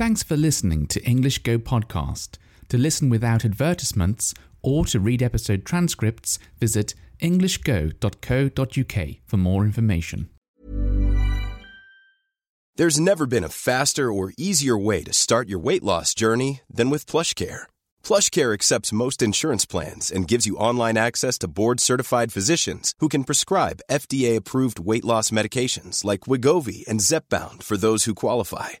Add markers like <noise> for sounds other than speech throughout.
Thanks for listening to English Go Podcast. To listen without advertisements or to read episode transcripts, visit englishgo.co.uk for more information. There's never been a faster or easier way to start your weight loss journey than with PlushCare. PlushCare accepts most insurance plans and gives you online access to board-certified physicians who can prescribe FDA-approved weight loss medications like Wegovy and Zepbound for those who qualify.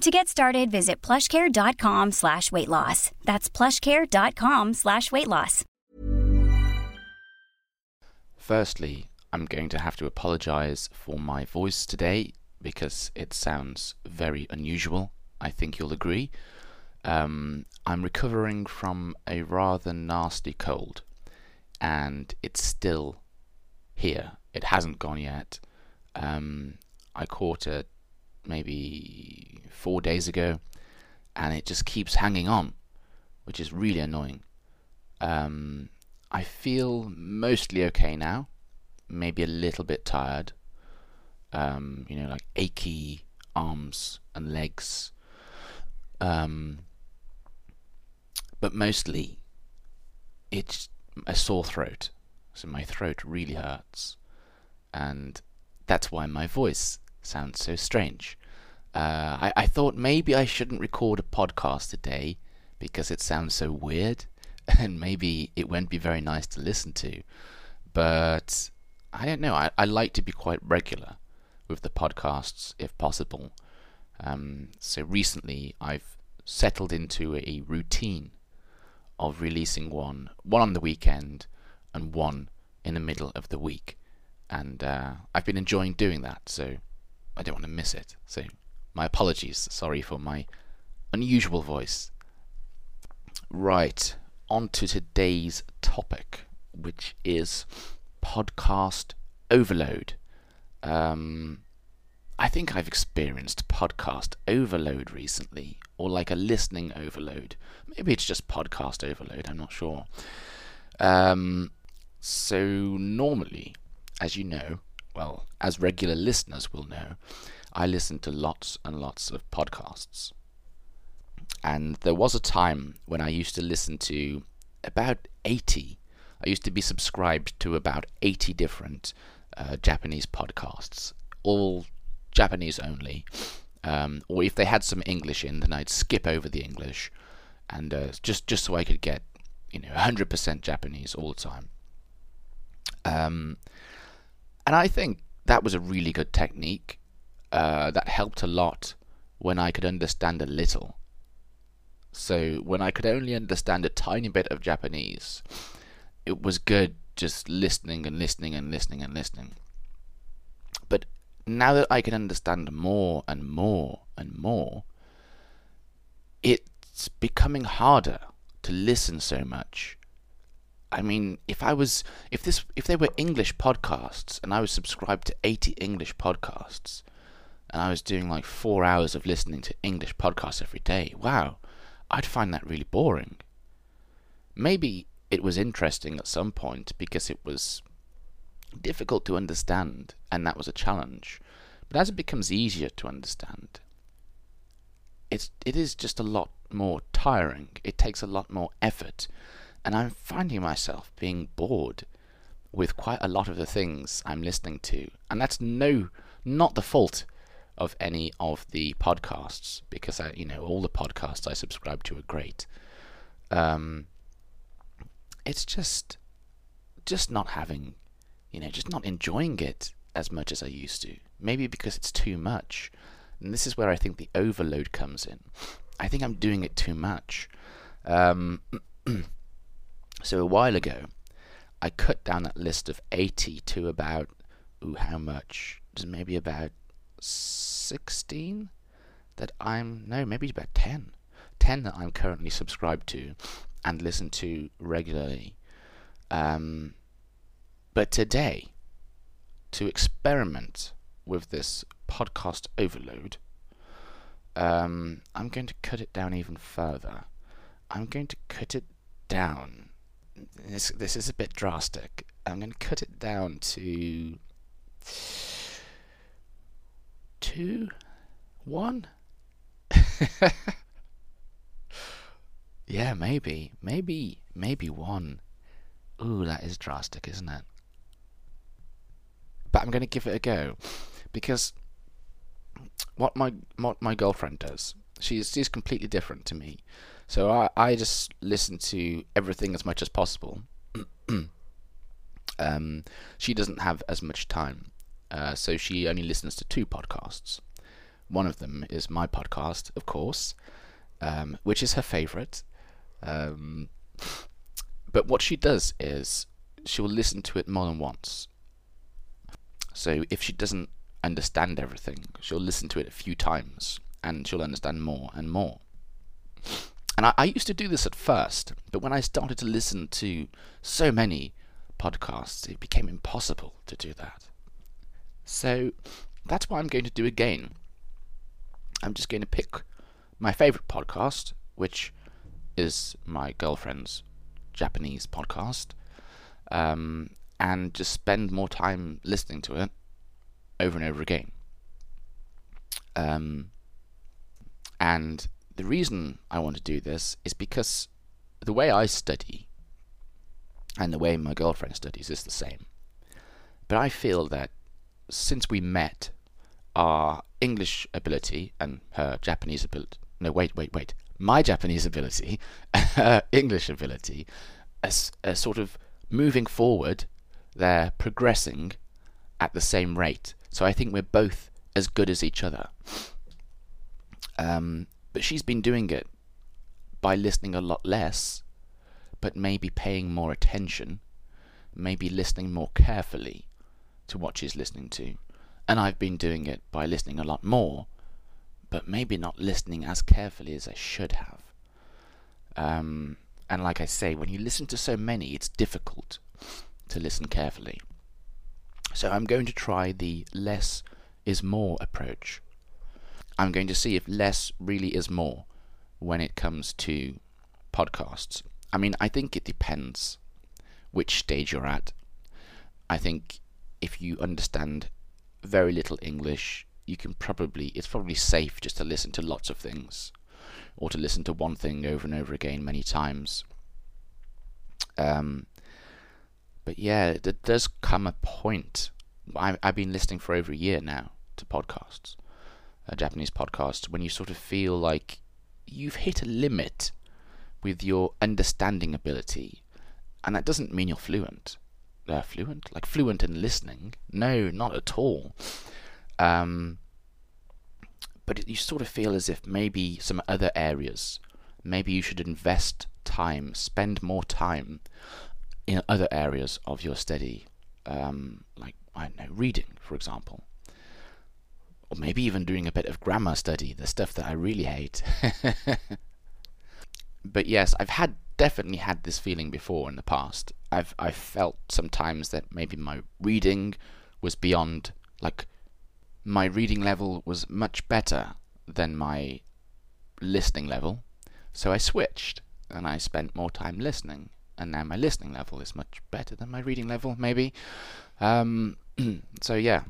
To get started, visit plushcare.com slash weight loss. That's plushcare.com slash weight loss. Firstly, I'm going to have to apologise for my voice today because it sounds very unusual. I think you'll agree. Um, I'm recovering from a rather nasty cold, and it's still here. It hasn't gone yet. Um, I caught it maybe four days ago, and it just keeps hanging on, which is really annoying. Um, I feel mostly okay now, maybe a little bit tired. Um, you know, like achy arms and legs. Um, but mostly, it's a sore throat. So my throat really hurts. And that's why my voice sounds so strange. Uh, I, I thought maybe I shouldn't record a podcast today because it sounds so weird <laughs> and maybe it won't be very nice to listen to. But I don't know. I, I like to be quite regular with the podcasts if possible. Um, so recently I've settled into a routine of releasing one, one on the weekend and one in the middle of the week. And uh, I've been enjoying doing that, so I don't want to miss it. So my apologies. Sorry for my unusual voice. Right, on to today's topic, which is podcast overload. Um, I think I've experienced podcast overload recently, or like a listening overload. Maybe it's just podcast overload, I'm not sure. Um, so, normally, as you know, well, as regular listeners will know, I listen to lots and lots of podcasts. And there was a time when I used to listen to about 80. I used to be subscribed to about 80 different uh, Japanese podcasts, all Japanese only. Um, or if they had some English in, then I'd skip over the English, and uh, just just so I could get you know 100% Japanese all the time. Um, and I think that was a really good technique. Uh, that helped a lot when I could understand a little. So when I could only understand a tiny bit of Japanese, it was good just listening and listening and listening and listening. But now that I can understand more and more and more, it's becoming harder to listen so much. I mean, if I was, if this, if they were English podcasts and I was subscribed to 80 English podcasts, and I was doing like four hours of listening to English podcasts every day, wow, I'd find that really boring. Maybe it was interesting at some point because it was difficult to understand and that was a challenge. But as it becomes easier to understand, it's it is just a lot more tiring. It takes a lot more effort, and I'm finding myself being bored with quite a lot of the things I'm listening to, and that's no not the fault of any of the podcasts because I, you know, all the podcasts I subscribe to are great. Um, it's just, just not having, you know, just not enjoying it as much as I used to. Maybe because it's too much, and this is where I think the overload comes in. I think I'm doing it too much. Um, <clears throat> so a while ago, I cut down that list of 80 to about, ooh, how much? Maybe about 16 that I'm no maybe about 10 10 that I'm currently subscribed to and listen to regularly. Um, but today to experiment with this podcast overload um, I'm going to cut it down even further. I'm going to cut it down this this is a bit drastic I'm going to cut it down to two, one. <laughs> yeah, maybe, maybe, maybe one. Ooh, that is drastic, isn't it? But I'm going to give it a go because what my what my girlfriend does, she's she's completely different to me. So I I just listen to everything as much as possible. <clears throat> um, she doesn't have as much time. Uh, so she only listens to two podcasts. One of them is my podcast, of course, um, which is her favorite. Um, but what she does is she will listen to it more than once. So if she doesn't understand everything, she'll listen to it a few times and she'll understand more and more. And I, I, used to do this at first, but when I started to listen to so many podcasts, it became impossible to do that. So that's what I'm going to do again. I'm just going to pick my favorite podcast, which is my girlfriend's Japanese podcast, um, and just spend more time listening to it over and over again. Um, and the reason I want to do this is because the way I study and the way my girlfriend studies is the same. But I feel that since we met, our English ability and her Japanese ability. No, wait, wait, wait. My Japanese ability, <laughs> her English ability, as, as sort of moving forward, they're progressing at the same rate. So I think we're both as good as each other. Um, but she's been doing it by listening a lot less, but maybe paying more attention, maybe listening more carefully to what she's listening to. And I've been doing it by listening a lot more, but maybe not listening as carefully as I should have. Um, and like I say, when you listen to so many, it's difficult to listen carefully. So I'm going to try the less is more approach. I'm going to see if less really is more when it comes to podcasts. I mean, I think it depends which stage you're at. I think if you understand very little English, you can probably it's probably safe just to listen to lots of things, or to listen to one thing over and over again many times. Um, but yeah, there does come a point. I, I've been listening for over a year now to podcasts, Japanese podcasts, when you sort of feel like you've hit a limit with your understanding ability, and that doesn't mean you're fluent uh, fluent, like fluent in listening. No, not at all. Um, but you sort of feel as if maybe some other areas, maybe you should invest time, spend more time in other areas of your study, um, like I don't know, reading, for example, or maybe even doing a bit of grammar study, the stuff that I really hate. <laughs> but yes, I've had definitely had this feeling before in the past. I've I've felt sometimes that maybe my reading was beyond like my reading level was much better than my listening level. So I switched and I spent more time listening and now my listening level is much better than my reading level maybe. Um, <clears throat> so yeah.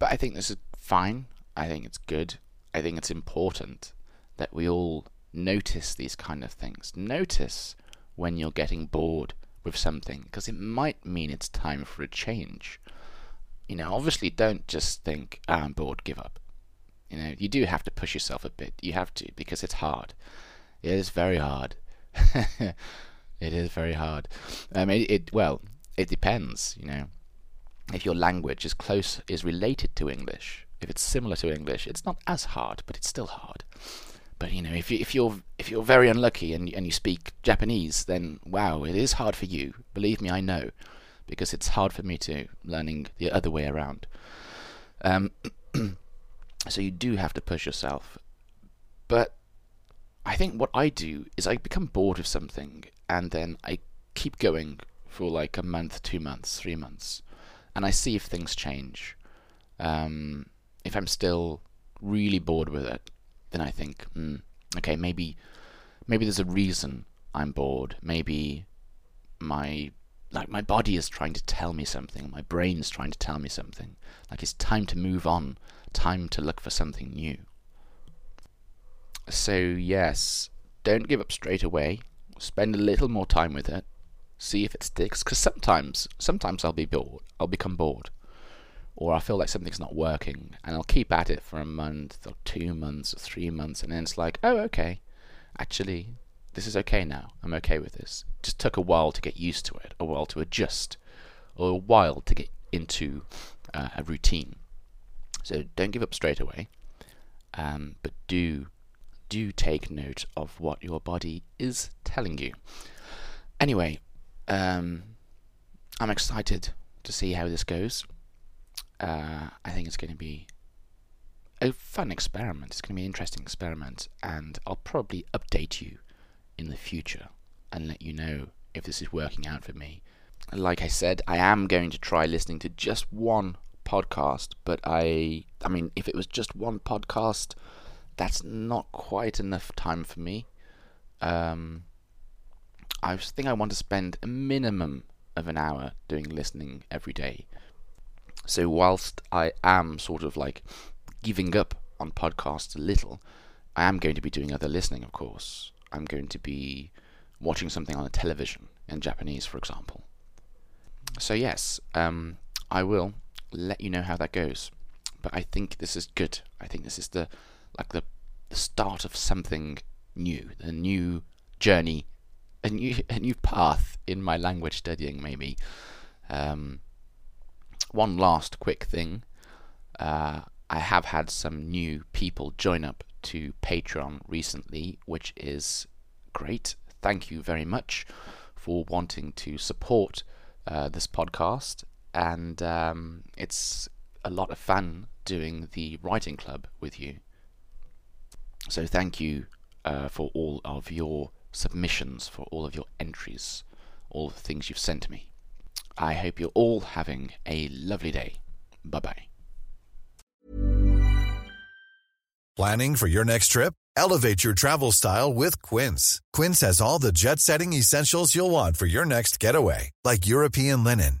But I think this is fine. I think it's good. I think it's important that we all notice these kind of things. Notice when you're getting bored with something because it might mean it's time for a change. You know, obviously, don't just think, oh, I'm bored, give up. You know, you do have to push yourself a bit. You have to because it's hard. It is very hard. <laughs> it is very hard. Um, I mean, it well, it depends. You know, if your language is close, is related to English, if it's similar to English, it's not as hard, but it's still hard. But you know, if you if you're if you're very unlucky and and you speak Japanese, then wow, it is hard for you. Believe me, I know, because it's hard for me too, learning the other way around. Um, <clears throat> so you do have to push yourself. But I think what I do is I become bored of something, and then I keep going for like a month, two months, three months, and I see if things change. Um, if I'm still really bored with it, then I think, mm, okay, maybe maybe there's a reason I'm bored. Maybe my like my body is trying to tell me something. My brain is trying to tell me something. Like it's time to move on. Time to look for something new. So yes, don't give up straight away. Spend a little more time with it. See if it sticks. Because sometimes, sometimes I'll be bored. I'll become bored or I feel like something's not working, and I'll keep at it for a month or two months or three months, and then it's like, oh, okay, actually, this is okay now. I'm okay with this. It just took a while to get used to it, a while to adjust, or a while to get into uh, a routine. So don't give up straight away, um, but do do take note of what your body is telling you. Anyway, um, I'm excited to see how this goes uh, I think it's going to be a fun experiment. It's going to be an interesting experiment, and I'll probably update you in the future and let you know if this is working out for me. Like I said, I am going to try listening to just one podcast, but I I mean if it was just one podcast, that's not quite enough time for me. Um I think I want to spend a minimum of an hour doing listening every day so whilst I am sort of like giving up on podcasts a little, I am going to be doing other listening, of course. I'm going to be watching something on the television in Japanese, for example. So yes, um, I will let you know how that goes. But I think this is good. I think this is the like the, the start of something new, the new journey, a new a new path in my language studying, maybe. Um, one last quick thing. Uh, I have had some new people join up to Patreon recently, which is great. Thank you very much for wanting to support uh, this podcast. And um, it's a lot of fun doing the writing club with you. So thank you uh, for all of your submissions, for all of your entries, all the things you've sent me. I hope you're all having a lovely day. Bye bye. Planning for your next trip? Elevate your travel style with Quince. Quince has all the jet setting essentials you'll want for your next getaway, like European linen,